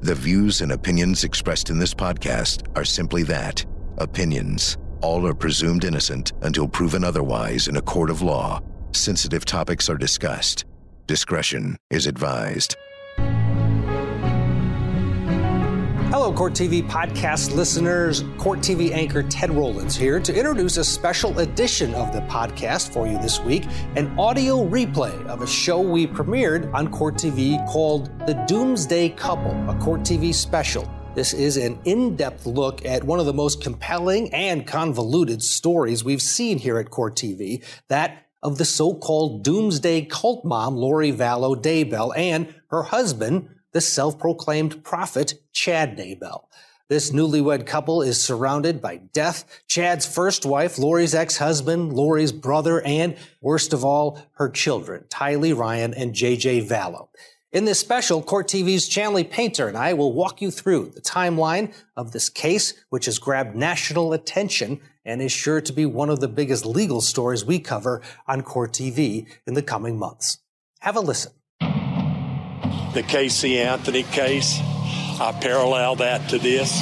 The views and opinions expressed in this podcast are simply that opinions. All are presumed innocent until proven otherwise in a court of law. Sensitive topics are discussed. Discretion is advised. Hello, Court TV podcast listeners. Court TV anchor Ted Rowlands here to introduce a special edition of the podcast for you this week an audio replay of a show we premiered on Court TV called The Doomsday Couple, a Court TV special. This is an in depth look at one of the most compelling and convoluted stories we've seen here at Court TV that of the so called doomsday cult mom, Lori Vallow Daybell, and her husband, the self proclaimed prophet, Chad Daybell. This newlywed couple is surrounded by death. Chad's first wife, Lori's ex husband, Lori's brother, and worst of all, her children, Tylee Ryan and JJ Vallow. In this special, Court TV's Chanley Painter and I will walk you through the timeline of this case, which has grabbed national attention and is sure to be one of the biggest legal stories we cover on Court TV in the coming months. Have a listen the Casey Anthony case. I parallel that to this,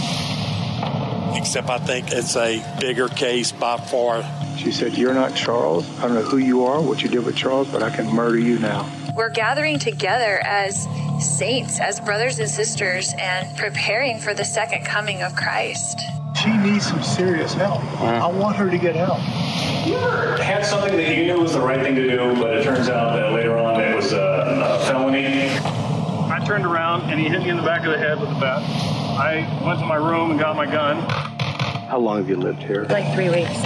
except I think it's a bigger case by far. She said, You're not Charles. I don't know who you are, what you did with Charles, but I can murder you now. We're gathering together as saints, as brothers and sisters, and preparing for the second coming of Christ. She needs some serious help. I want her to get help. You ever had something that you knew was the right thing to do, but it turns out that later on it was a, a felony? I turned around and he hit me in the back of the head with a bat. I went to my room and got my gun. How long have you lived here? Like three weeks.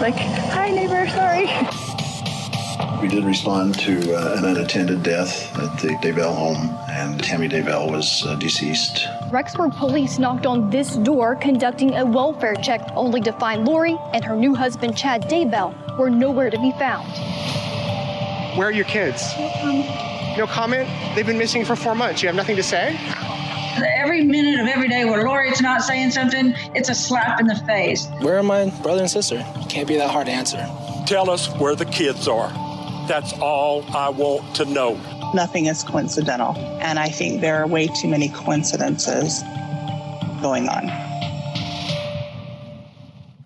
like, hi neighbor, sorry. We did respond to uh, an unattended death at the Daybell home, and Tammy Daybell was uh, deceased. Rexburg police knocked on this door conducting a welfare check, only to find Lori and her new husband, Chad Daybell, were nowhere to be found. Where are your kids? Um, no comment? They've been missing for four months. You have nothing to say? Every minute of every day where Lori's not saying something, it's a slap in the face. Where are my brother and sister? Can't be that hard to answer. Tell us where the kids are. That's all I want to know. Nothing is coincidental. And I think there are way too many coincidences going on.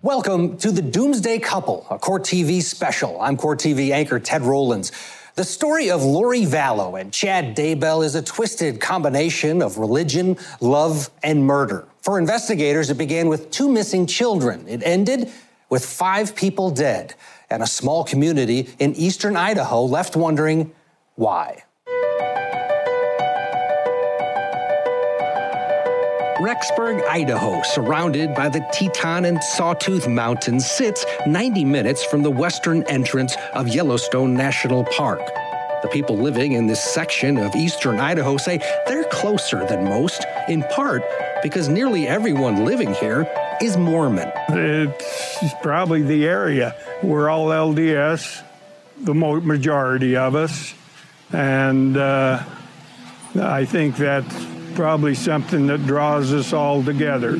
Welcome to the Doomsday Couple, a Court TV special. I'm Court TV anchor Ted Rowlands. The story of Lori Vallow and Chad Daybell is a twisted combination of religion, love, and murder. For investigators, it began with two missing children. It ended with five people dead and a small community in eastern Idaho left wondering why. Rexburg, Idaho, surrounded by the Teton and Sawtooth Mountains, sits 90 minutes from the western entrance of Yellowstone National Park. The people living in this section of eastern Idaho say they're closer than most, in part because nearly everyone living here is Mormon. It's probably the area. We're all LDS, the majority of us, and uh, I think that's probably something that draws us all together.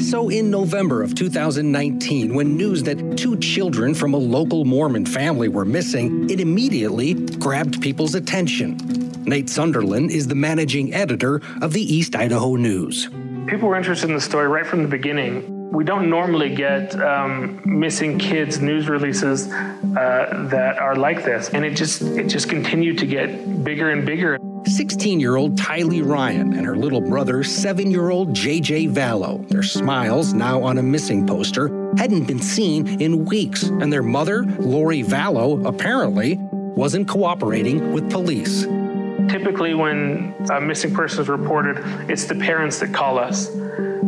So, in November of 2019, when news that two children from a local Mormon family were missing, it immediately grabbed people's attention. Nate Sunderland is the managing editor of the East Idaho News. People were interested in the story right from the beginning we don't normally get um, missing kids news releases uh, that are like this. And it just it just continued to get bigger and bigger. 16-year-old Tylee Ryan and her little brother 7-year-old JJ Vallow. Their smiles now on a missing poster hadn't been seen in weeks. And their mother Lori Vallow apparently wasn't cooperating with police. Typically when a missing person is reported it's the parents that call us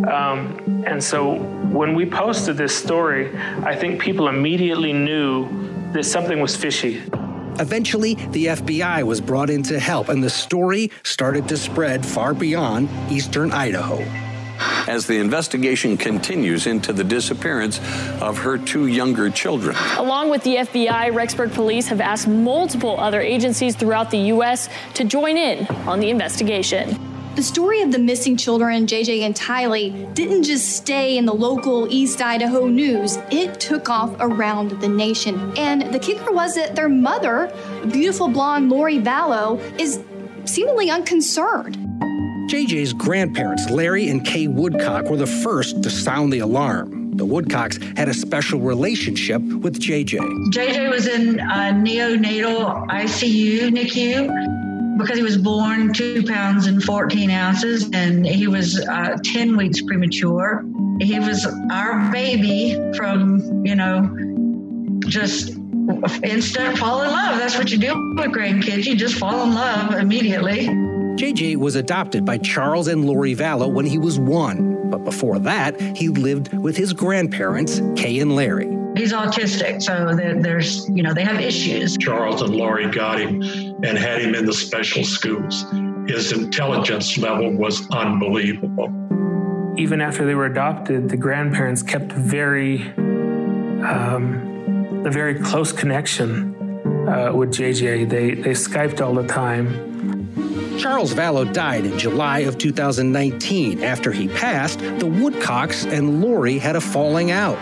um, and so when we posted this story, I think people immediately knew that something was fishy. Eventually, the FBI was brought in to help, and the story started to spread far beyond eastern Idaho. As the investigation continues into the disappearance of her two younger children. Along with the FBI, Rexburg police have asked multiple other agencies throughout the U.S. to join in on the investigation. The story of the missing children, JJ and Tylee, didn't just stay in the local East Idaho news, it took off around the nation. And the kicker was that their mother, beautiful blonde Lori Vallow, is seemingly unconcerned. JJ's grandparents, Larry and Kay Woodcock, were the first to sound the alarm. The Woodcocks had a special relationship with JJ. JJ was in uh, neonatal ICU, NICU, because he was born two pounds and 14 ounces, and he was uh, 10 weeks premature. He was our baby from, you know, just instant fall in love. That's what you do with grandkids. You just fall in love immediately. JJ was adopted by Charles and Lori Vallow when he was one, but before that, he lived with his grandparents, Kay and Larry. He's autistic, so there's, you know, they have issues. Charles and Lori got him and had him in the special schools. His intelligence level was unbelievable. Even after they were adopted, the grandparents kept very, um, a very close connection uh, with JJ. They they Skyped all the time Charles Vallow died in July of 2019. After he passed, the Woodcocks and Lori had a falling out.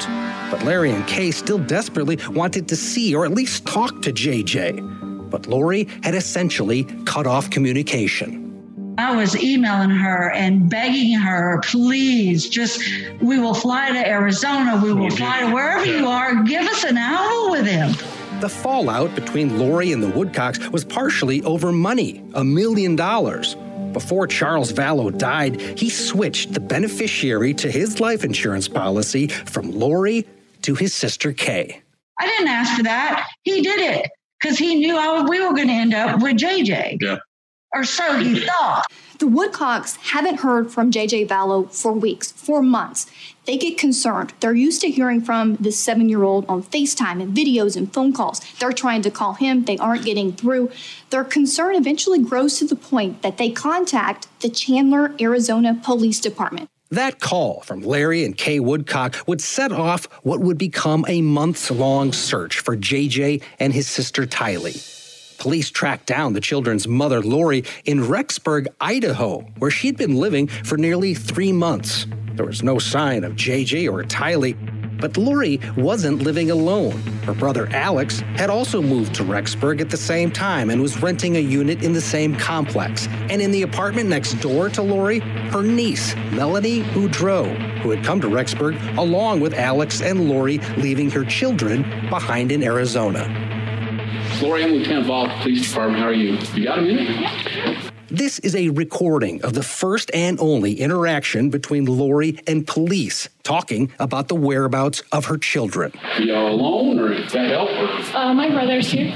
But Larry and Kay still desperately wanted to see or at least talk to JJ. But Lori had essentially cut off communication. I was emailing her and begging her, please, just we will fly to Arizona, we will fly to wherever you are, give us an hour with him. The fallout between Lori and the Woodcocks was partially over money a million dollars. Before Charles Vallow died, he switched the beneficiary to his life insurance policy from Lori to his sister Kay. I didn't ask for that. He did it because he knew I, we were going to end up with JJ. Yeah. Or so he thought. The Woodcocks haven't heard from JJ Vallow for weeks, for months. They get concerned. They're used to hearing from this seven year old on FaceTime and videos and phone calls. They're trying to call him, they aren't getting through. Their concern eventually grows to the point that they contact the Chandler, Arizona Police Department. That call from Larry and Kay Woodcock would set off what would become a months long search for JJ and his sister Tylee. Police tracked down the children's mother, Lori, in Rexburg, Idaho, where she'd been living for nearly three months. There was no sign of JJ or Tylee, but Lori wasn't living alone. Her brother Alex had also moved to Rexburg at the same time and was renting a unit in the same complex. And in the apartment next door to Lori, her niece, Melanie Boudreaux, who had come to Rexburg along with Alex and Lori, leaving her children behind in Arizona. Lori, I'm Lieutenant Ball, Police Department. How are you? You got a minute? This is a recording of the first and only interaction between Lori and police talking about the whereabouts of her children. Are y'all alone or is that help? Or? Uh, my brother's here.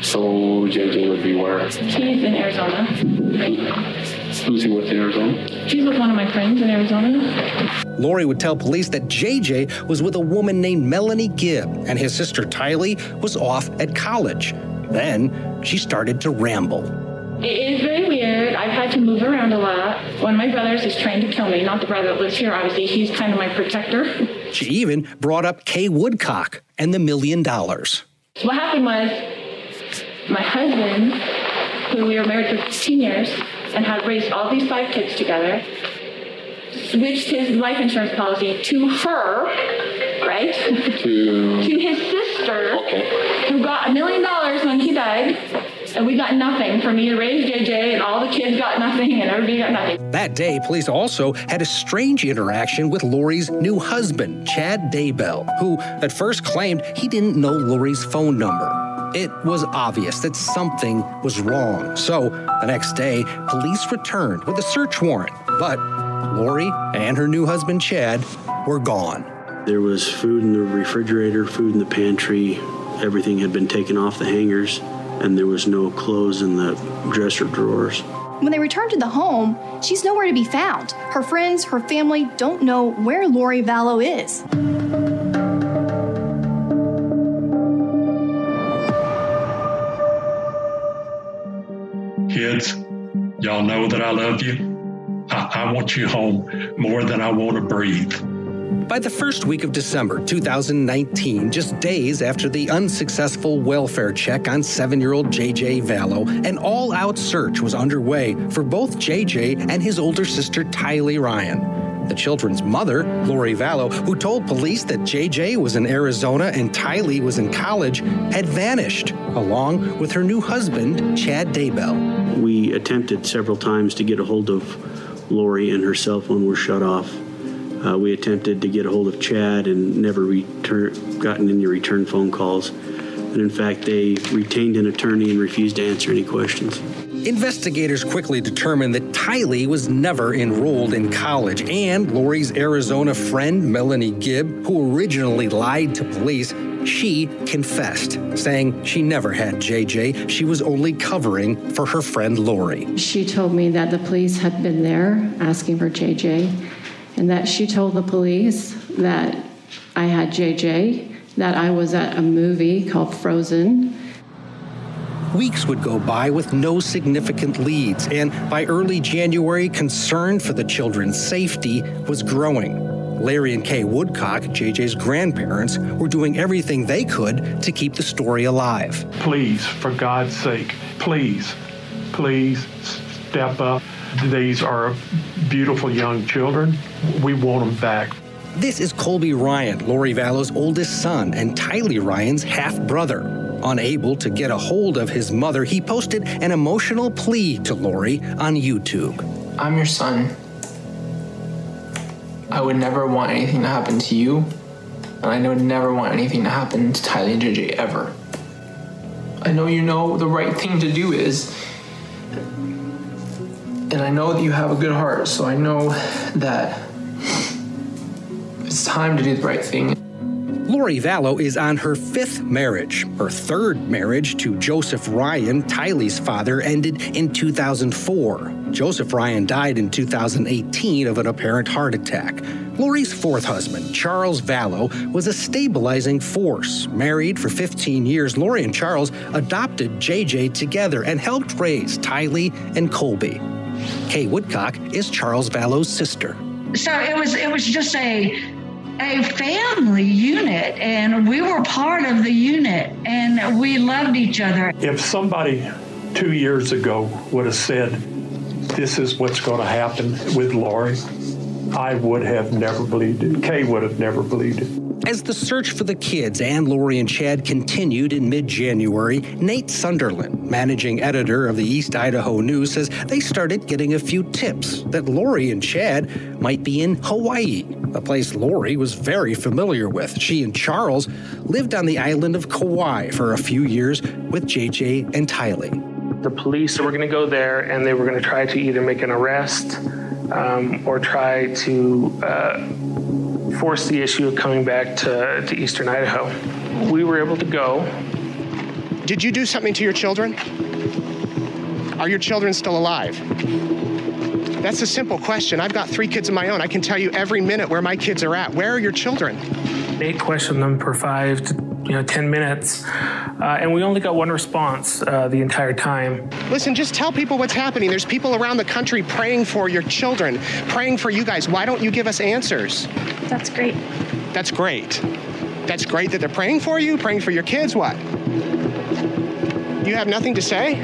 So JJ would be where? He's in Arizona. Who's he with in Arizona? She's with one of my friends in Arizona. Lori would tell police that JJ was with a woman named Melanie Gibb, and his sister Tylee was off at college. Then she started to ramble. It is very weird. I've had to move around a lot. One of my brothers is trying to kill me. Not the brother that lives here, obviously. He's kind of my protector. She even brought up Kay Woodcock and the million dollars. What happened was my husband, who we were married for 15 years and had raised all these five kids together, switched his life insurance policy to her, right? To, to his sister, okay. who got a million dollars when he died. And we got nothing for me to raise JJ, and all the kids got nothing, and everybody got nothing. That day, police also had a strange interaction with Lori's new husband, Chad Daybell, who at first claimed he didn't know Lori's phone number. It was obvious that something was wrong. So the next day, police returned with a search warrant, but Lori and her new husband, Chad, were gone. There was food in the refrigerator, food in the pantry. Everything had been taken off the hangers, and there was no clothes in the dresser drawers. When they return to the home, she's nowhere to be found. Her friends, her family don't know where Lori Vallow is. Kids, y'all know that I love you. I, I want you home more than I want to breathe. By the first week of December 2019, just days after the unsuccessful welfare check on seven year old JJ Vallow, an all out search was underway for both JJ and his older sister Tylee Ryan. The children's mother, Lori Vallow, who told police that JJ was in Arizona and Tylee was in college, had vanished, along with her new husband, Chad Daybell. We attempted several times to get a hold of Lori, and her cell phone was shut off. Uh, we attempted to get a hold of Chad and never return, gotten any return phone calls. And in fact, they retained an attorney and refused to answer any questions. Investigators quickly determined that Tylee was never enrolled in college, and Lori's Arizona friend, Melanie Gibb, who originally lied to police, she confessed, saying she never had JJ. She was only covering for her friend Lori. She told me that the police had been there asking for JJ, and that she told the police that I had JJ, that I was at a movie called Frozen. Weeks would go by with no significant leads, and by early January, concern for the children's safety was growing. Larry and Kay Woodcock, JJ's grandparents, were doing everything they could to keep the story alive. Please, for God's sake, please, please step up. These are beautiful young children. We want them back. This is Colby Ryan, Lori Vallow's oldest son, and Tylee Ryan's half brother. Unable to get a hold of his mother, he posted an emotional plea to Lori on YouTube. I'm your son. I would never want anything to happen to you, and I would never want anything to happen to Tylee and JJ ever. I know you know the right thing to do is, and I know that you have a good heart, so I know that it's time to do the right thing. Lori Vallow is on her fifth marriage. Her third marriage to Joseph Ryan, Tylee's father, ended in 2004. Joseph Ryan died in 2018 of an apparent heart attack. Lori's fourth husband, Charles Vallow, was a stabilizing force. Married for 15 years, Lori and Charles adopted JJ together and helped raise Tylee and Colby. Kay Woodcock is Charles Vallow's sister. So it was it was just a a family unit and we were part of the unit and we loved each other. If somebody two years ago would have said, This is what's going to happen with Lori, I would have never believed it. Kay would have never believed it. As the search for the kids and Lori and Chad continued in mid January, Nate Sunderland, managing editor of the East Idaho News, says they started getting a few tips that Lori and Chad might be in Hawaii, a place Lori was very familiar with. She and Charles lived on the island of Kauai for a few years with JJ and Tylee. The police were going to go there and they were going to try to either make an arrest um, or try to. Uh, force the issue of coming back to, to eastern Idaho. We were able to go. Did you do something to your children? Are your children still alive? That's a simple question. I've got three kids of my own. I can tell you every minute where my kids are at. Where are your children? Nate questioned them for five to you know 10 minutes, uh, and we only got one response uh, the entire time. Listen, just tell people what's happening. There's people around the country praying for your children, praying for you guys. Why don't you give us answers? That's great. That's great. That's great that they're praying for you, praying for your kids. What? You have nothing to say?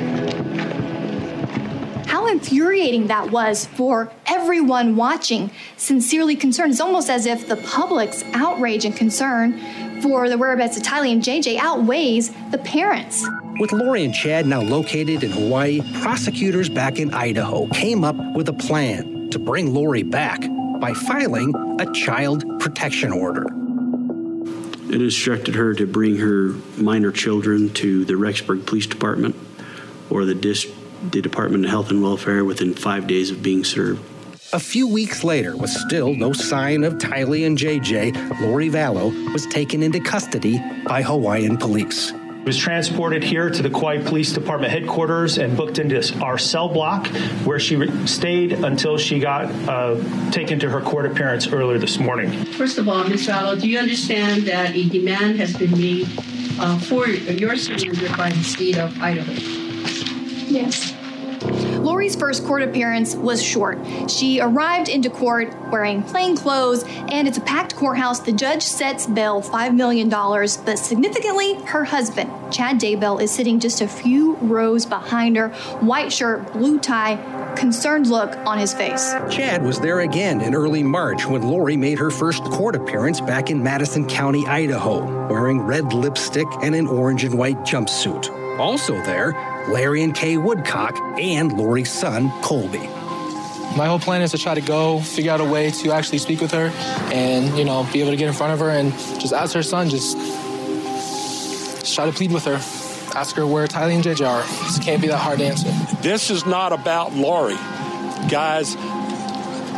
How infuriating that was for everyone watching, sincerely concerned. It's almost as if the public's outrage and concern for the whereabouts of Tylee and JJ outweighs the parents. With Lori and Chad now located in Hawaii, prosecutors back in Idaho came up with a plan to bring Lori back by filing a child protection order. It instructed her to bring her minor children to the Rexburg Police Department or the, dis- the Department of Health and Welfare within five days of being served. A few weeks later, with still no sign of Tylee and JJ, Lori Vallow was taken into custody by Hawaiian police was transported here to the Kauai Police Department headquarters and booked into our cell block, where she re- stayed until she got uh, taken to her court appearance earlier this morning. First of all, Ms. Vallow, do you understand that a demand has been made uh, for your surrender by the state of Idaho? Yes. Lori's first court appearance was short. She arrived into court wearing plain clothes, and it's a packed courthouse. The judge sets bail $5 million, but significantly, her husband, Chad Daybell, is sitting just a few rows behind her, white shirt, blue tie, concerned look on his face. Chad was there again in early March when Lori made her first court appearance back in Madison County, Idaho, wearing red lipstick and an orange and white jumpsuit. Also there, Larry and Kay Woodcock, and Lori's son, Colby. My whole plan is to try to go figure out a way to actually speak with her and, you know, be able to get in front of her and just ask her son, just, just try to plead with her. Ask her where Tylee and JJ are. This can't be that hard to answer. This is not about Lori. Guys,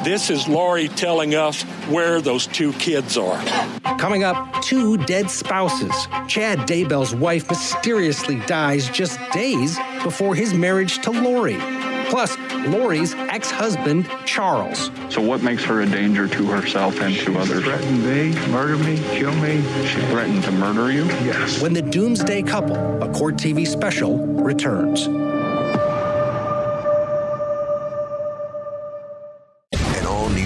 this is Lori telling us where those two kids are. Coming up, two dead spouses. Chad Daybell's wife mysteriously dies just days before his marriage to Lori. Plus, Lori's ex husband, Charles. So, what makes her a danger to herself and to others? Threatened me, murder me, kill me. She threatened to murder you? Yes. When the Doomsday Couple, a Court TV special, returns.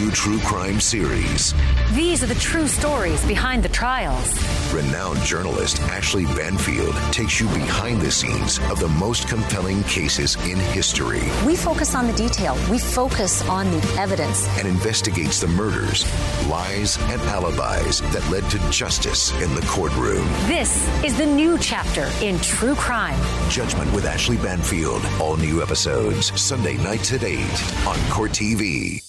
New true crime series. These are the true stories behind the trials. Renowned journalist Ashley Banfield takes you behind the scenes of the most compelling cases in history We focus on the detail, we focus on the evidence. and investigates the murders, lies, and alibis that led to justice in the courtroom. This is the new chapter in true crime. Judgment with Ashley Banfield. All new episodes Sunday nights at 8 on Court TV.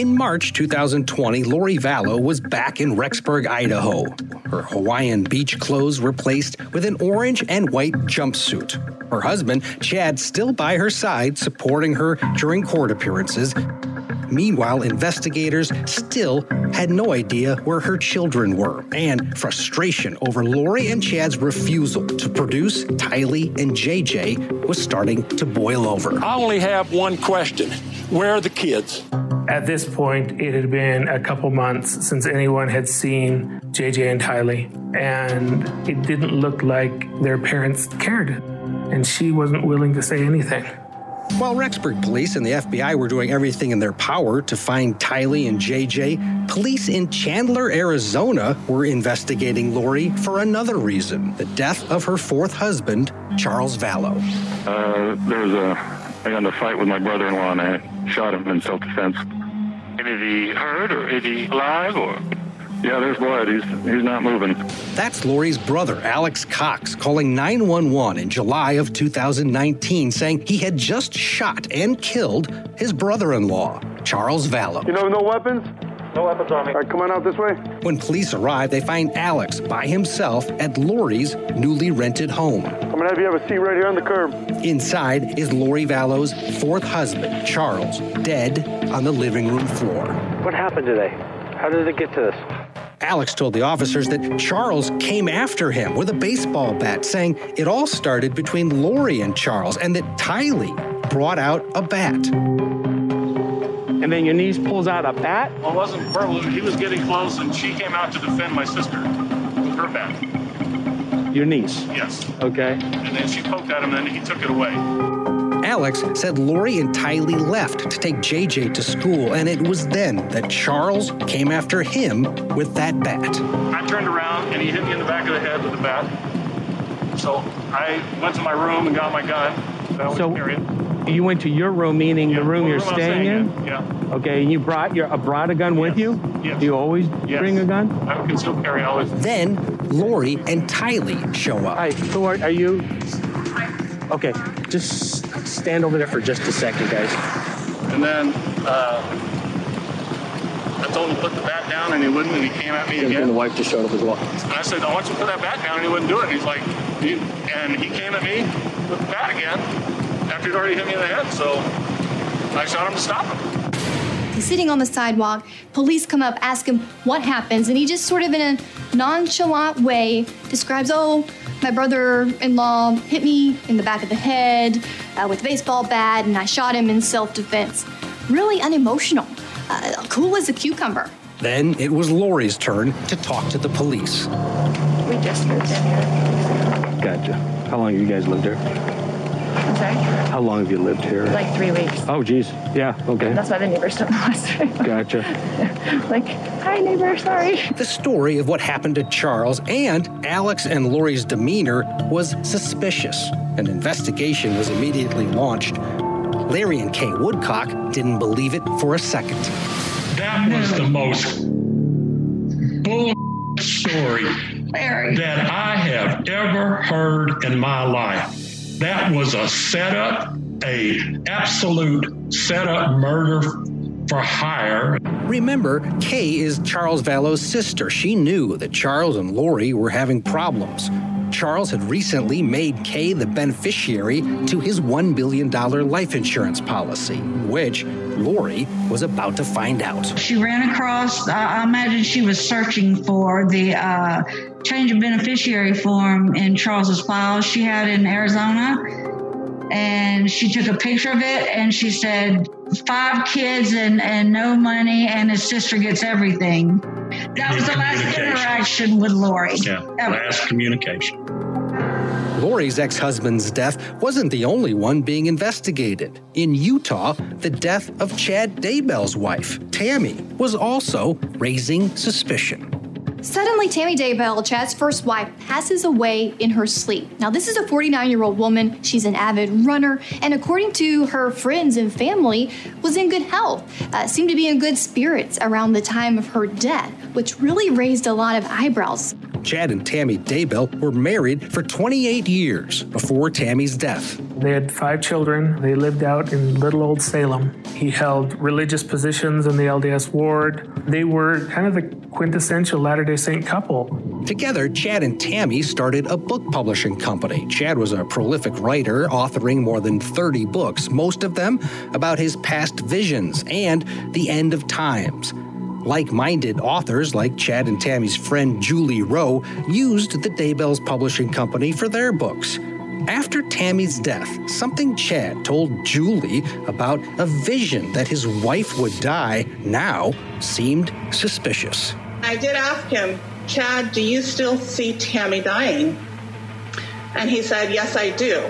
In March 2020, Lori Vallow was back in Rexburg, Idaho. Her Hawaiian beach clothes replaced with an orange and white jumpsuit. Her husband, Chad, still by her side, supporting her during court appearances. Meanwhile, investigators still had no idea where her children were, and frustration over Lori and Chad's refusal to produce Tylee and JJ was starting to boil over. I only have one question Where are the kids? At this point, it had been a couple months since anyone had seen JJ and Tylee, and it didn't look like their parents cared. And she wasn't willing to say anything. While Rexburg police and the FBI were doing everything in their power to find Tylee and JJ, police in Chandler, Arizona were investigating Lori for another reason the death of her fourth husband, Charles Vallow. Uh, there was a, I got in a fight with my brother-in-law and I shot him in self-defense. And is he hurt or is he alive or? Yeah, there's blood. He's, he's not moving. That's Lori's brother, Alex Cox, calling 911 in July of 2019, saying he had just shot and killed his brother in law, Charles Vallow. You know, no weapons? No weapons on me. All right, come on out this way. When police arrive, they find Alex by himself at Lori's newly rented home. I'm gonna have you have a seat right here on the curb. Inside is Lori Vallow's fourth husband, Charles, dead on the living room floor. What happened today? How did it get to this? Alex told the officers that Charles came after him with a baseball bat, saying it all started between Lori and Charles and that Tylee brought out a bat. And then your niece pulls out a bat? Well, it wasn't verbal. He was getting close, and she came out to defend my sister with her bat. Your niece? Yes. Okay. And then she poked at him, and then he took it away. Alex said Lori and Tylee left to take JJ to school, and it was then that Charles came after him with that bat. I turned around, and he hit me in the back of the head with the bat. So I went to my room and got my gun. That was So- period. You went to your room, meaning the room the you're room staying staying in? Yeah. Okay, and you brought your uh, brought a gun with you? Yes. Do you always Yes. bring a gun? I can still concealed carry always. Then Lori and Tylee show up. Hi, who are, are you? Okay, just stand over there for just a second, guys. And then uh, I told him to put the bat down, and he wouldn't, and he came at me again. And the wife just showed up as well. And I said, I want you to put that bat down, and he wouldn't do it. And he's like, "You-" and he came at me with the bat again after he'd already hit me in the head. So I shot him to stop him. He's sitting on the sidewalk. Police come up, ask him what happens, and he just sort of in a nonchalant way describes, "Oh, my brother-in-law hit me in the back of the head uh, with a baseball bat, and I shot him in self-defense." Really unemotional, uh, cool as a cucumber. Then it was Lori's turn to talk to the police. We just moved in here. Gotcha. How long have you guys lived here? I'm sorry? How long have you lived here? Like three weeks. Oh, geez. Yeah. Okay. That's why the neighbors don't know us. Gotcha. like, hi, neighbor, sorry. The story of what happened to Charles and Alex and Lori's demeanor was suspicious. An investigation was immediately launched. Larry and Kay Woodcock didn't believe it for a second. That was the most bull story Larry. that I have ever heard in my life. That was a setup, a absolute setup murder for hire. Remember, Kay is Charles Vallow's sister. She knew that Charles and Lori were having problems. Charles had recently made Kay the beneficiary to his $1 billion life insurance policy, which Lori was about to find out. She ran across, uh, I imagine she was searching for the uh, change of beneficiary form in Charles's files she had in Arizona. And she took a picture of it and she said, five kids and, and no money, and his sister gets everything. That was the last interaction with Lori. Yeah, last communication. Lori's ex husband's death wasn't the only one being investigated. In Utah, the death of Chad Daybell's wife, Tammy, was also raising suspicion. Suddenly, Tammy Daybell, Chad's first wife, passes away in her sleep. Now, this is a 49 year old woman. She's an avid runner, and according to her friends and family, was in good health. Uh, seemed to be in good spirits around the time of her death, which really raised a lot of eyebrows. Chad and Tammy Daybell were married for 28 years before Tammy's death. They had five children. They lived out in little old Salem. He held religious positions in the LDS ward. They were kind of the quintessential Latter day Saint couple. Together, Chad and Tammy started a book publishing company. Chad was a prolific writer, authoring more than 30 books, most of them about his past visions and the end of times. Like minded authors like Chad and Tammy's friend Julie Rowe used the Daybell's publishing company for their books. After Tammy's death, something Chad told Julie about a vision that his wife would die now seemed suspicious. I did ask him, Chad, do you still see Tammy dying? And he said, Yes, I do.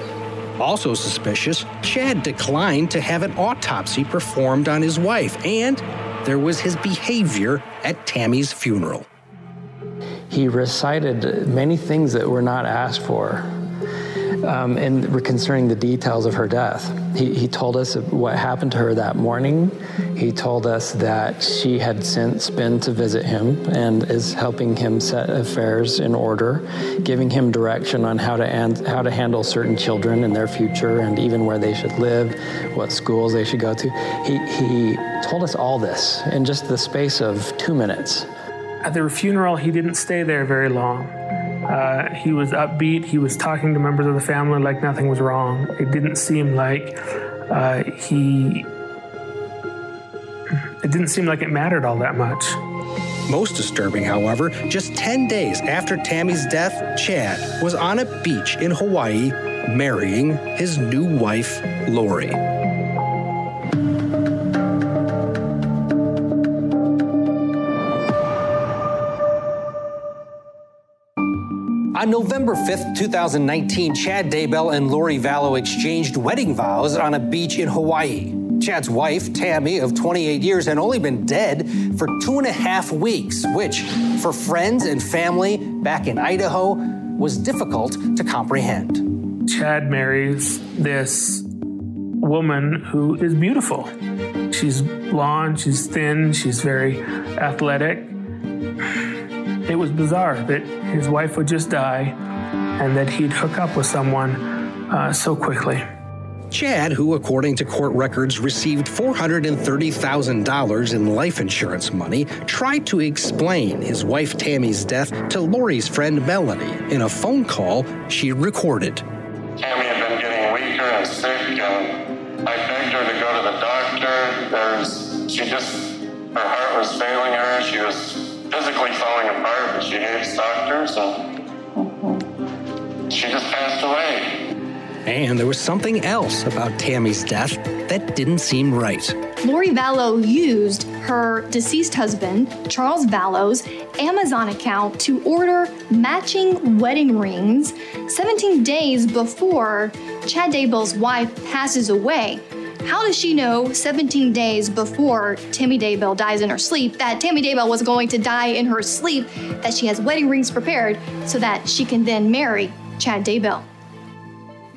Also suspicious, Chad declined to have an autopsy performed on his wife, and there was his behavior at Tammy's funeral. He recited many things that were not asked for um, and concerning the details of her death. He, he told us what happened to her that morning. He told us that she had since been to visit him and is helping him set affairs in order, giving him direction on how to an- how to handle certain children and their future and even where they should live, what schools they should go to. He he told us all this in just the space of two minutes. At the funeral, he didn't stay there very long. Uh, he was upbeat. He was talking to members of the family like nothing was wrong. It didn't seem like uh, he. It didn't seem like it mattered all that much. Most disturbing, however, just 10 days after Tammy's death, Chad was on a beach in Hawaii marrying his new wife, Lori. On November 5th, 2019, Chad Daybell and Lori Vallow exchanged wedding vows on a beach in Hawaii. Chad's wife, Tammy, of 28 years, had only been dead for two and a half weeks, which, for friends and family back in Idaho, was difficult to comprehend. Chad marries this woman who is beautiful. She's blonde, she's thin, she's very athletic. It was bizarre that his wife would just die and that he'd hook up with someone uh, so quickly. Chad, who according to court records received $430,000 in life insurance money, tried to explain his wife Tammy's death to Lori's friend Melanie in a phone call she recorded. Tammy had been getting weaker and sick, and I begged her to go to the doctor. There's, she just, her heart was failing her. She was physically falling apart, but she hates doctors, and she just passed away. And there was something else about Tammy's death that didn't seem right. Lori Vallow used her deceased husband, Charles Vallow's Amazon account to order matching wedding rings 17 days before Chad Daybell's wife passes away. How does she know 17 days before Tammy Daybell dies in her sleep that Tammy Daybell was going to die in her sleep, that she has wedding rings prepared so that she can then marry Chad Daybell?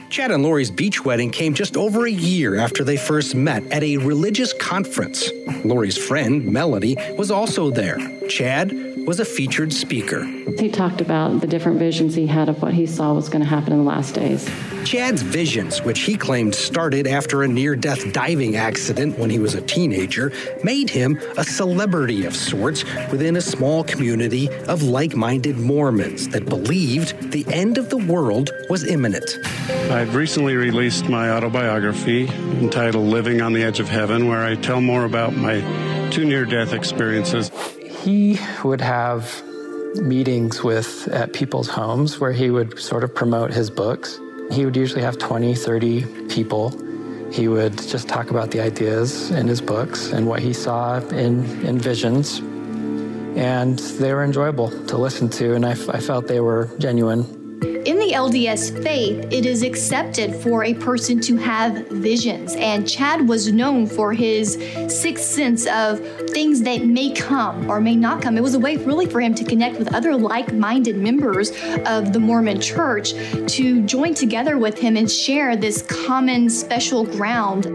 Chad and Lori's beach wedding came just over a year after they first met at a religious conference. Lori's friend, Melody, was also there. Chad was a featured speaker. He talked about the different visions he had of what he saw was going to happen in the last days. Chad's visions, which he claimed started after a near death diving accident when he was a teenager, made him a celebrity of sorts within a small community of like minded Mormons that believed the end of the world was imminent. I've recently released my autobiography entitled Living on the Edge of Heaven, where I tell more about my two near death experiences. He would have meetings with at people's homes where he would sort of promote his books. He would usually have 20, 30 people. He would just talk about the ideas in his books and what he saw in, in visions. And they were enjoyable to listen to, and I, I felt they were genuine. LDS faith, it is accepted for a person to have visions, and Chad was known for his sixth sense of things that may come or may not come. It was a way, really, for him to connect with other like minded members of the Mormon church to join together with him and share this common special ground.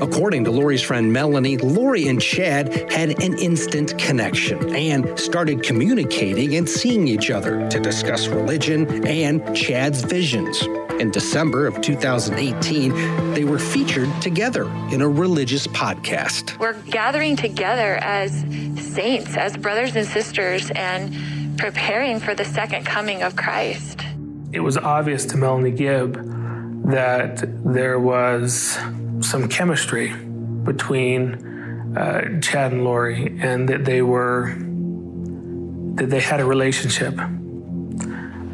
According to Lori's friend Melanie, Lori and Chad had an instant connection and started communicating and seeing each other to discuss religion and Chad's visions. In December of 2018, they were featured together in a religious podcast. We're gathering together as saints, as brothers and sisters, and preparing for the second coming of Christ. It was obvious to Melanie Gibb that there was some chemistry between uh, Chad and Lori, and that they were that they had a relationship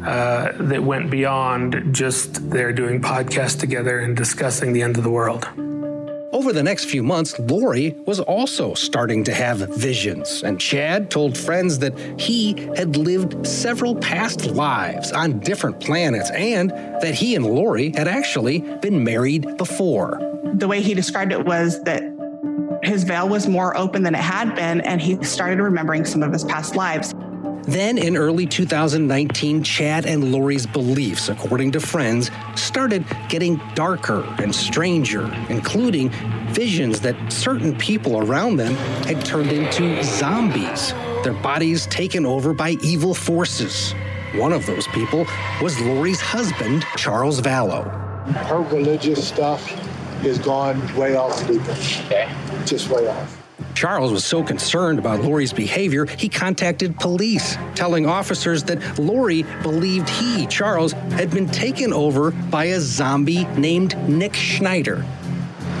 uh, that went beyond just their doing podcasts together and discussing the end of the world. Over the next few months, Lori was also starting to have visions, and Chad told friends that he had lived several past lives on different planets and that he and Lori had actually been married before. The way he described it was that his veil was more open than it had been, and he started remembering some of his past lives. Then in early 2019, Chad and Lori's beliefs, according to friends, started getting darker and stranger, including visions that certain people around them had turned into zombies, their bodies taken over by evil forces. One of those people was Lori's husband, Charles Vallow. Her religious stuff is gone way off the deep end. Okay. Just way off. Charles was so concerned about Lori's behavior, he contacted police, telling officers that Lori believed he, Charles, had been taken over by a zombie named Nick Schneider.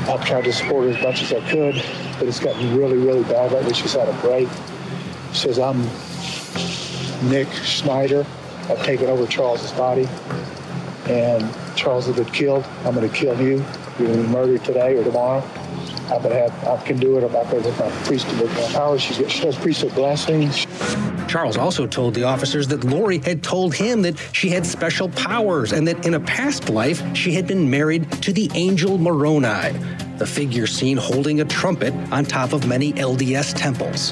I've tried to support her as much as I could, but it's gotten really, really bad lately. She's had a break. She says, I'm Nick Schneider. I've taken over Charles's body, and Charles has been killed. I'm going to kill you. You're going to be murdered today or tomorrow. I'm gonna have, I can do it. I'm not going with my priesthood power. She's got, she has priesthood blessings. Charles also told the officers that Lori had told him that she had special powers and that in a past life she had been married to the angel Moroni, the figure seen holding a trumpet on top of many LDS temples.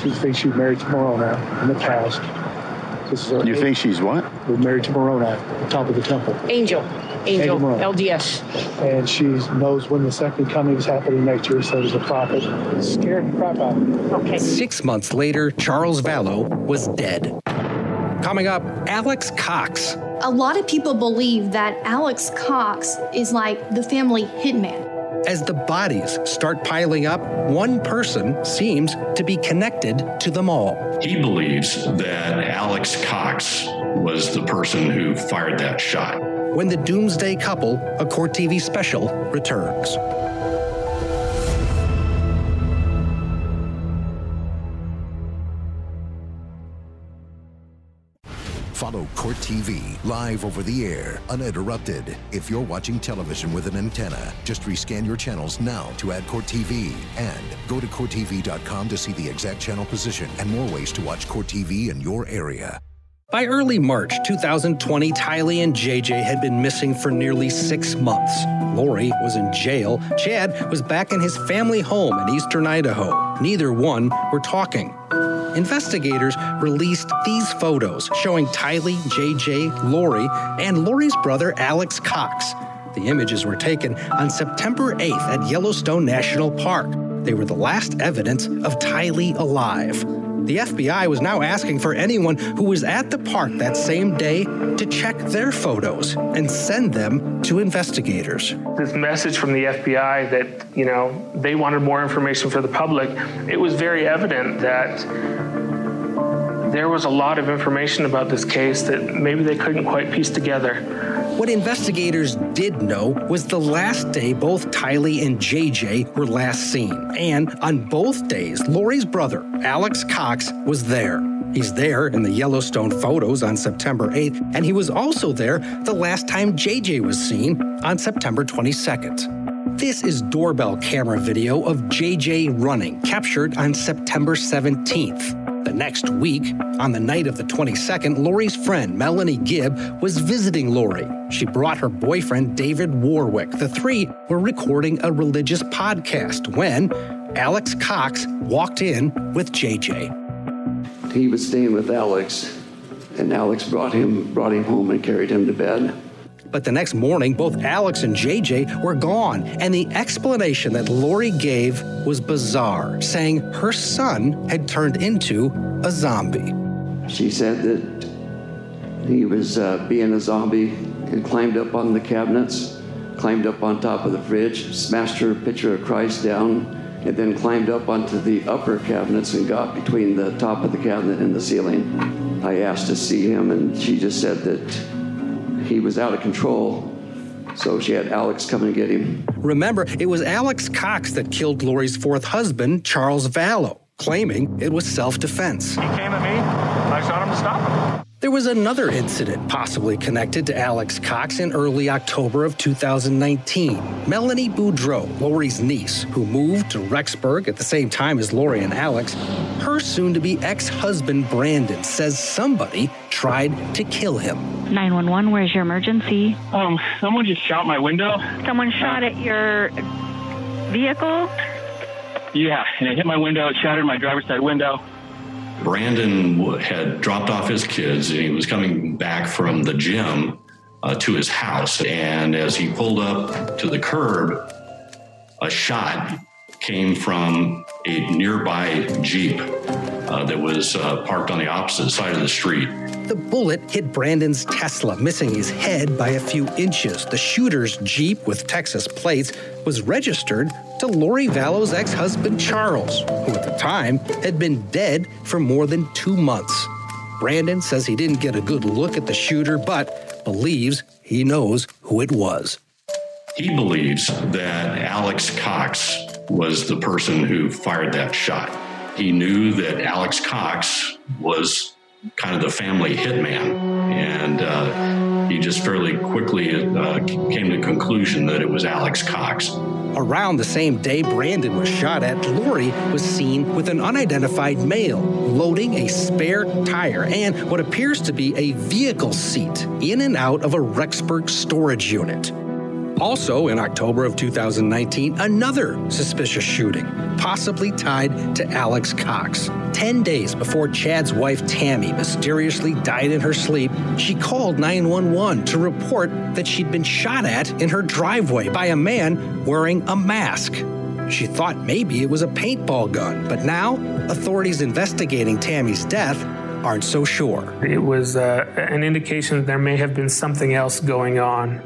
She thinks she's married to Moroni in the past. This is her You think she's what? We're married to Moroni, the top of the temple. Angel. Angel, Moroni. LDS. And she knows when the second coming is happening next year, so does a prophet. Scared the crap out of me. Okay. Six months later, Charles Vallow was dead. Coming up, Alex Cox. A lot of people believe that Alex Cox is like the family hitman. As the bodies start piling up, one person seems to be connected to them all. He believes that Alex Cox was the person who fired that shot. When the Doomsday Couple, a Court TV special, returns. Follow Court TV live over the air, uninterrupted. If you're watching television with an antenna, just rescan your channels now to add Court TV. And go to CourtTV.com to see the exact channel position and more ways to watch Court TV in your area. By early March 2020, Tylee and JJ had been missing for nearly six months. Lori was in jail. Chad was back in his family home in eastern Idaho. Neither one were talking. Investigators released these photos showing Tylee, JJ, Lori, and Lori's brother Alex Cox. The images were taken on September 8th at Yellowstone National Park. They were the last evidence of Tylee alive. The FBI was now asking for anyone who was at the park that same day to check their photos and send them to investigators. This message from the FBI that, you know, they wanted more information for the public, it was very evident that there was a lot of information about this case that maybe they couldn't quite piece together. What investigators did know was the last day both Tylee and JJ were last seen. And on both days, Lori's brother, Alex Cox, was there. He's there in the Yellowstone photos on September 8th, and he was also there the last time JJ was seen on September 22nd. This is doorbell camera video of JJ running, captured on September 17th. The next week, on the night of the 22nd, Lori's friend, Melanie Gibb, was visiting Lori. She brought her boyfriend, David Warwick. The three were recording a religious podcast when Alex Cox walked in with JJ. He was staying with Alex, and Alex brought him brought him home and carried him to bed. But the next morning, both Alex and JJ were gone, and the explanation that Lori gave was bizarre, saying her son had turned into a zombie. She said that he was uh, being a zombie and climbed up on the cabinets, climbed up on top of the fridge, smashed her picture of Christ down, and then climbed up onto the upper cabinets and got between the top of the cabinet and the ceiling. I asked to see him, and she just said that he was out of control. So she had Alex come and get him. Remember, it was Alex Cox that killed Lori's fourth husband, Charles Vallow, claiming it was self defense. He came at me. I shot him to stop him. There was another incident possibly connected to Alex Cox in early October of 2019. Melanie Boudreaux, Lori's niece, who moved to Rexburg at the same time as Lori and Alex, her soon to be ex husband Brandon says somebody tried to kill him. 911, where's your emergency? Um, someone just shot my window. Someone shot at your vehicle? Yeah, and it hit my window, it shattered my driver's side window. Brandon had dropped off his kids and he was coming back from the gym uh, to his house. And as he pulled up to the curb, a shot came from a nearby Jeep uh, that was uh, parked on the opposite side of the street. The bullet hit Brandon's Tesla, missing his head by a few inches. The shooter's Jeep with Texas plates was registered to Lori Vallow's ex husband Charles, who at the time had been dead for more than two months. Brandon says he didn't get a good look at the shooter, but believes he knows who it was. He believes that Alex Cox was the person who fired that shot. He knew that Alex Cox was kind of the family hitman, and uh, he just fairly quickly uh, came to conclusion that it was Alex Cox. Around the same day Brandon was shot at, Lori was seen with an unidentified male loading a spare tire and what appears to be a vehicle seat in and out of a Rexburg storage unit. Also, in October of 2019, another suspicious shooting, possibly tied to Alex Cox. Ten days before Chad's wife Tammy mysteriously died in her sleep, she called 911 to report that she'd been shot at in her driveway by a man wearing a mask. She thought maybe it was a paintball gun, but now authorities investigating Tammy's death aren't so sure. It was uh, an indication that there may have been something else going on,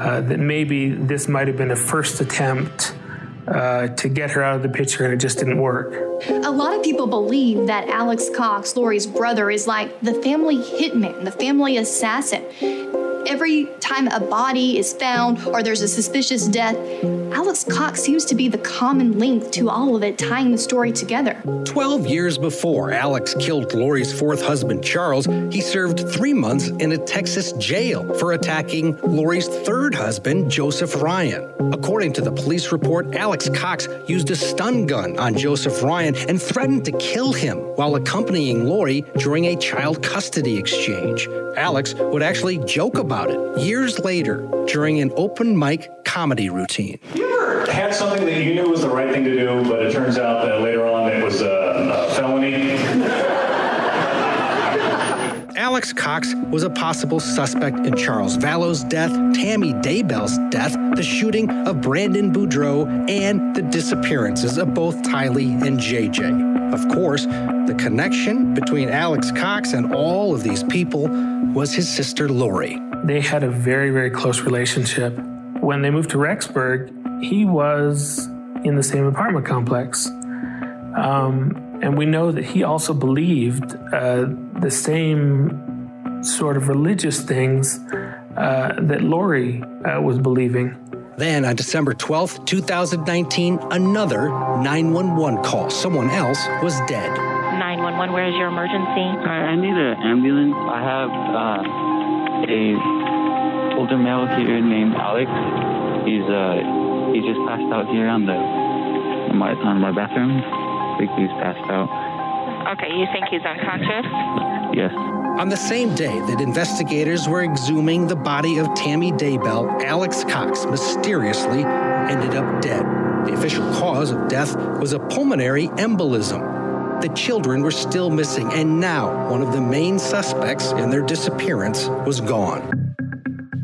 uh, that maybe this might have been a first attempt uh, to get her out of the picture and it just didn't work. A lot of people believe that Alex Cox, Lori's brother, is like the family hitman, the family assassin. Every time a body is found or there's a suspicious death, Alex Cox seems to be the common link to all of it, tying the story together. 12 years before Alex killed Lori's fourth husband, Charles, he served three months in a Texas jail for attacking Lori's third husband, Joseph Ryan. According to the police report, Alex Cox used a stun gun on Joseph Ryan and threatened to kill him while accompanying Lori during a child custody exchange. Alex would actually joke about it years later during an open mic comedy routine. You ever had something that you knew was the right thing to do, but it turns out that later on it was a, a felony? Alex Cox was a possible suspect in Charles Vallow's death, Tammy Daybell's death, the shooting of Brandon Boudreaux, and the disappearances of both Tylee and JJ. Of course, the connection between Alex Cox and all of these people was his sister Lori. They had a very, very close relationship. When they moved to Rexburg, he was in the same apartment complex. Um, and we know that he also believed uh, the same sort of religious things uh, that Lori uh, was believing. Then on December 12th, 2019, another 911 call. Someone else was dead. 911, where is your emergency? Hi, I need an ambulance. I have uh, a older male here named Alex. He's uh he just passed out here on the on my on my bathroom. I think he's passed out. Okay, you think he's unconscious? Yes. On the same day that investigators were exhuming the body of Tammy Daybell, Alex Cox mysteriously ended up dead. The official cause of death was a pulmonary embolism. The children were still missing, and now one of the main suspects in their disappearance was gone.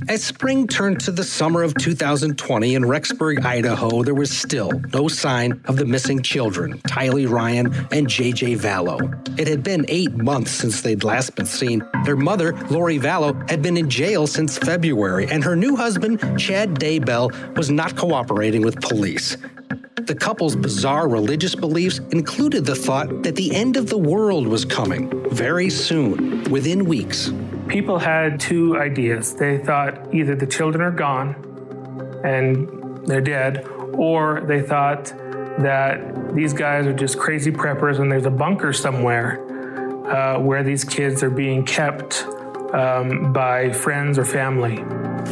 As spring turned to the summer of 2020 in Rexburg, Idaho, there was still no sign of the missing children, Tylee Ryan and JJ Vallow. It had been eight months since they'd last been seen. Their mother, Lori Vallow, had been in jail since February, and her new husband, Chad Daybell, was not cooperating with police. The couple's bizarre religious beliefs included the thought that the end of the world was coming very soon, within weeks. People had two ideas. They thought either the children are gone and they're dead, or they thought that these guys are just crazy preppers and there's a bunker somewhere uh, where these kids are being kept um, by friends or family.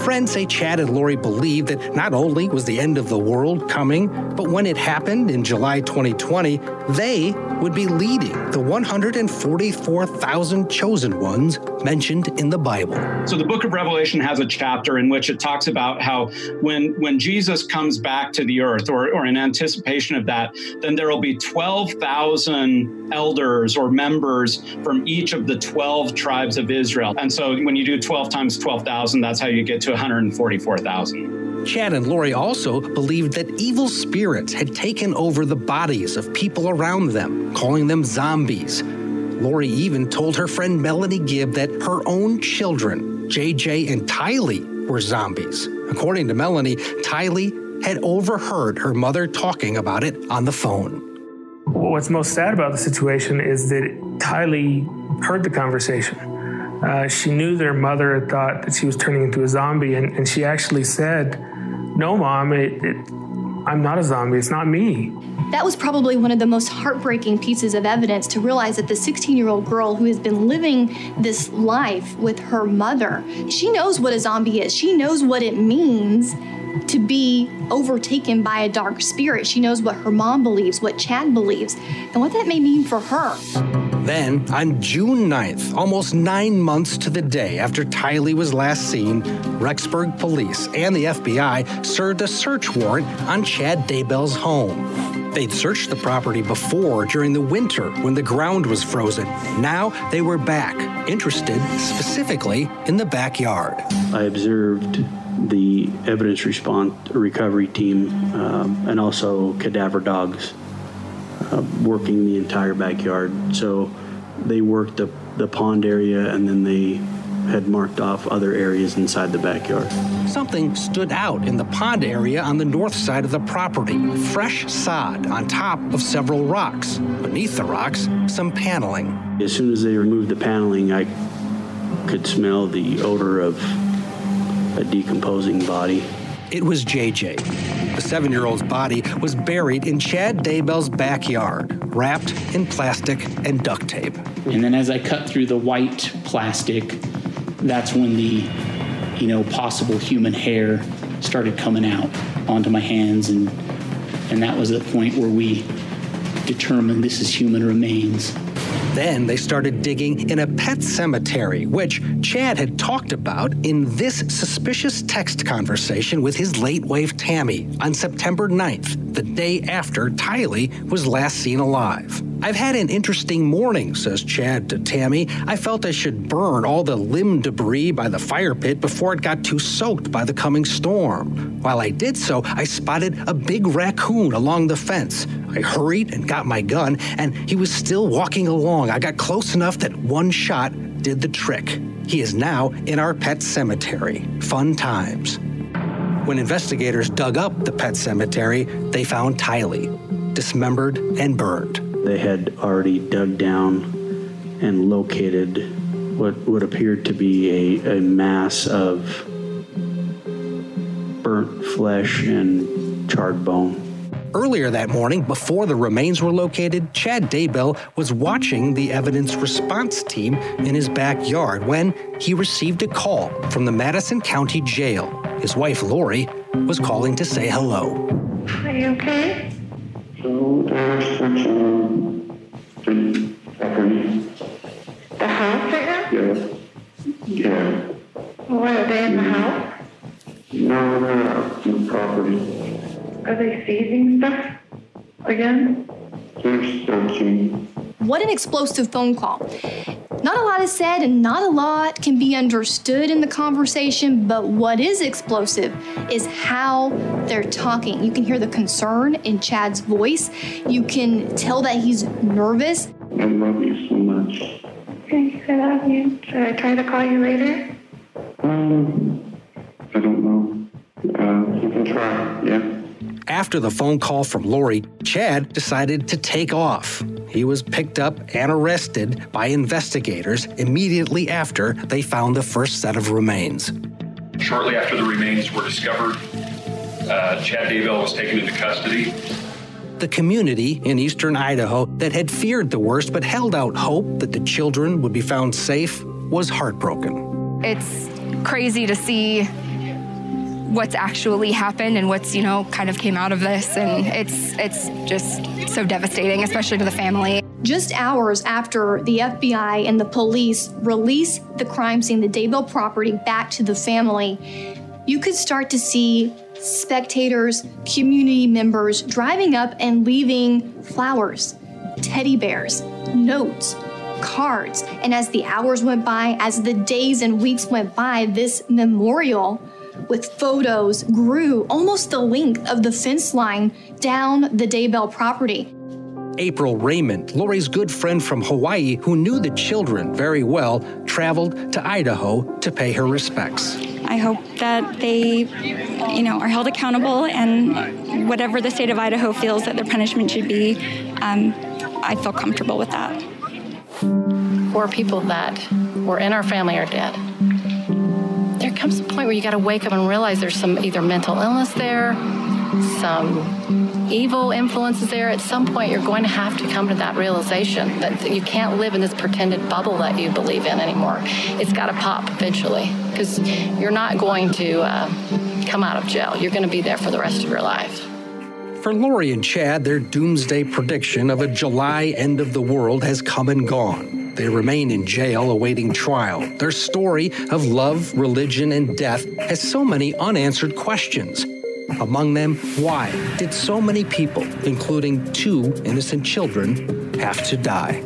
Friends say Chad and Lori believed that not only was the end of the world coming, but when it happened in July 2020, they would be leading the 144,000 chosen ones mentioned in the Bible. So the book of Revelation has a chapter in which it talks about how when when Jesus comes back to the earth or, or in anticipation of that, then there will be 12,000 elders or members from each of the 12 tribes of Israel. And so when you do 12 times 12,000, that's how you get to 144,000. Chad and Lori also believed that evil spirits had taken over the bodies of people around them, calling them zombies. Lori even told her friend Melanie Gibb that her own children, JJ and Tylee, were zombies. According to Melanie, Tylee had overheard her mother talking about it on the phone. What's most sad about the situation is that Tylee heard the conversation. Uh, she knew their mother had thought that she was turning into a zombie, and, and she actually said, No, mom, it, it, I'm not a zombie. It's not me. That was probably one of the most heartbreaking pieces of evidence to realize that the 16 year old girl who has been living this life with her mother, she knows what a zombie is. She knows what it means to be overtaken by a dark spirit. She knows what her mom believes, what Chad believes, and what that may mean for her. Then, on June 9th, almost nine months to the day after Tylee was last seen, Rexburg police and the FBI served a search warrant on Chad Daybell's home. They'd searched the property before during the winter when the ground was frozen. Now they were back, interested specifically in the backyard. I observed the evidence response recovery team um, and also cadaver dogs uh, working the entire backyard. So they worked the, the pond area and then they had marked off other areas inside the backyard. Something stood out in the pond area on the north side of the property fresh sod on top of several rocks. Beneath the rocks, some paneling. As soon as they removed the paneling, I could smell the odor of a decomposing body. It was JJ. The seven year old's body was buried in Chad Daybell's backyard, wrapped in plastic and duct tape. And then as I cut through the white plastic, that's when the, you know, possible human hair started coming out onto my hands. And, and that was the point where we determined this is human remains. Then they started digging in a pet cemetery, which Chad had talked about in this suspicious text conversation with his late wife Tammy on September 9th, the day after Tylee was last seen alive. I've had an interesting morning, says Chad to Tammy. I felt I should burn all the limb debris by the fire pit before it got too soaked by the coming storm. While I did so, I spotted a big raccoon along the fence. I hurried and got my gun, and he was still walking along. I got close enough that one shot did the trick. He is now in our pet cemetery. Fun times. When investigators dug up the pet cemetery, they found Tylee, dismembered and burned. They had already dug down and located what would appear to be a, a mass of burnt flesh and charred bone. Earlier that morning, before the remains were located, Chad Daybell was watching the evidence response team in his backyard when he received a call from the Madison County Jail. His wife, Lori, was calling to say hello. Are you okay? So there's searching the. House right now? Yeah. Yeah. Why are they in the house? No, they're out in the property. Are they seizing stuff again? They're. What an explosive phone call. Not a lot is said and not a lot can be understood in the conversation, but what is explosive is how they're talking. You can hear the concern in Chad's voice. You can tell that he's nervous. I love you so much. Thanks, I love you. Should I try to call you later? Um, I don't know. Uh, you can try, yeah. After the phone call from Lori, Chad decided to take off. He was picked up and arrested by investigators immediately after they found the first set of remains. Shortly after the remains were discovered, uh, Chad Daybell was taken into custody. The community in eastern Idaho that had feared the worst but held out hope that the children would be found safe was heartbroken. It's crazy to see what's actually happened and what's you know kind of came out of this and it's it's just so devastating especially to the family Just hours after the FBI and the police release the crime scene, the Daybell property, back to the family, you could start to see spectators, community members driving up and leaving flowers, teddy bears, notes, cards. And as the hours went by, as the days and weeks went by, this memorial with photos grew almost the length of the fence line down the Daybell property. April Raymond, Lori's good friend from Hawaii who knew the children very well, traveled to Idaho to pay her respects. I hope that they, you know, are held accountable and whatever the state of Idaho feels that their punishment should be, um, I feel comfortable with that. Four people that were in our family are dead. There comes a point where you got to wake up and realize there's some either mental illness there, some evil influences there. At some point, you're going to have to come to that realization that you can't live in this pretended bubble that you believe in anymore. It's got to pop eventually because you're not going to uh, come out of jail. You're going to be there for the rest of your life. For Lori and Chad, their doomsday prediction of a July end of the world has come and gone. They remain in jail awaiting trial. Their story of love, religion, and death has so many unanswered questions. Among them, why did so many people, including two innocent children, have to die?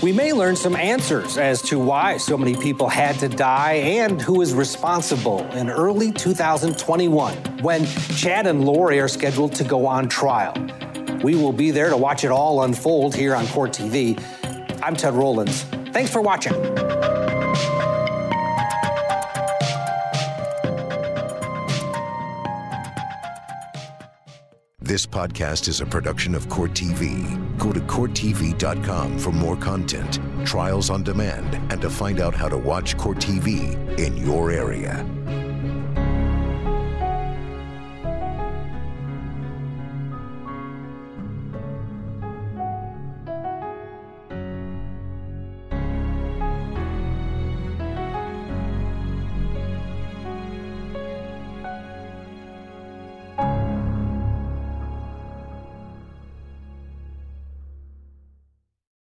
We may learn some answers as to why so many people had to die and who is responsible in early 2021 when Chad and Lori are scheduled to go on trial. We will be there to watch it all unfold here on Court TV. I'm Ted Rowlands. Thanks for watching. This podcast is a production of Court TV. Go to CourtTV.com for more content, trials on demand, and to find out how to watch Court TV in your area.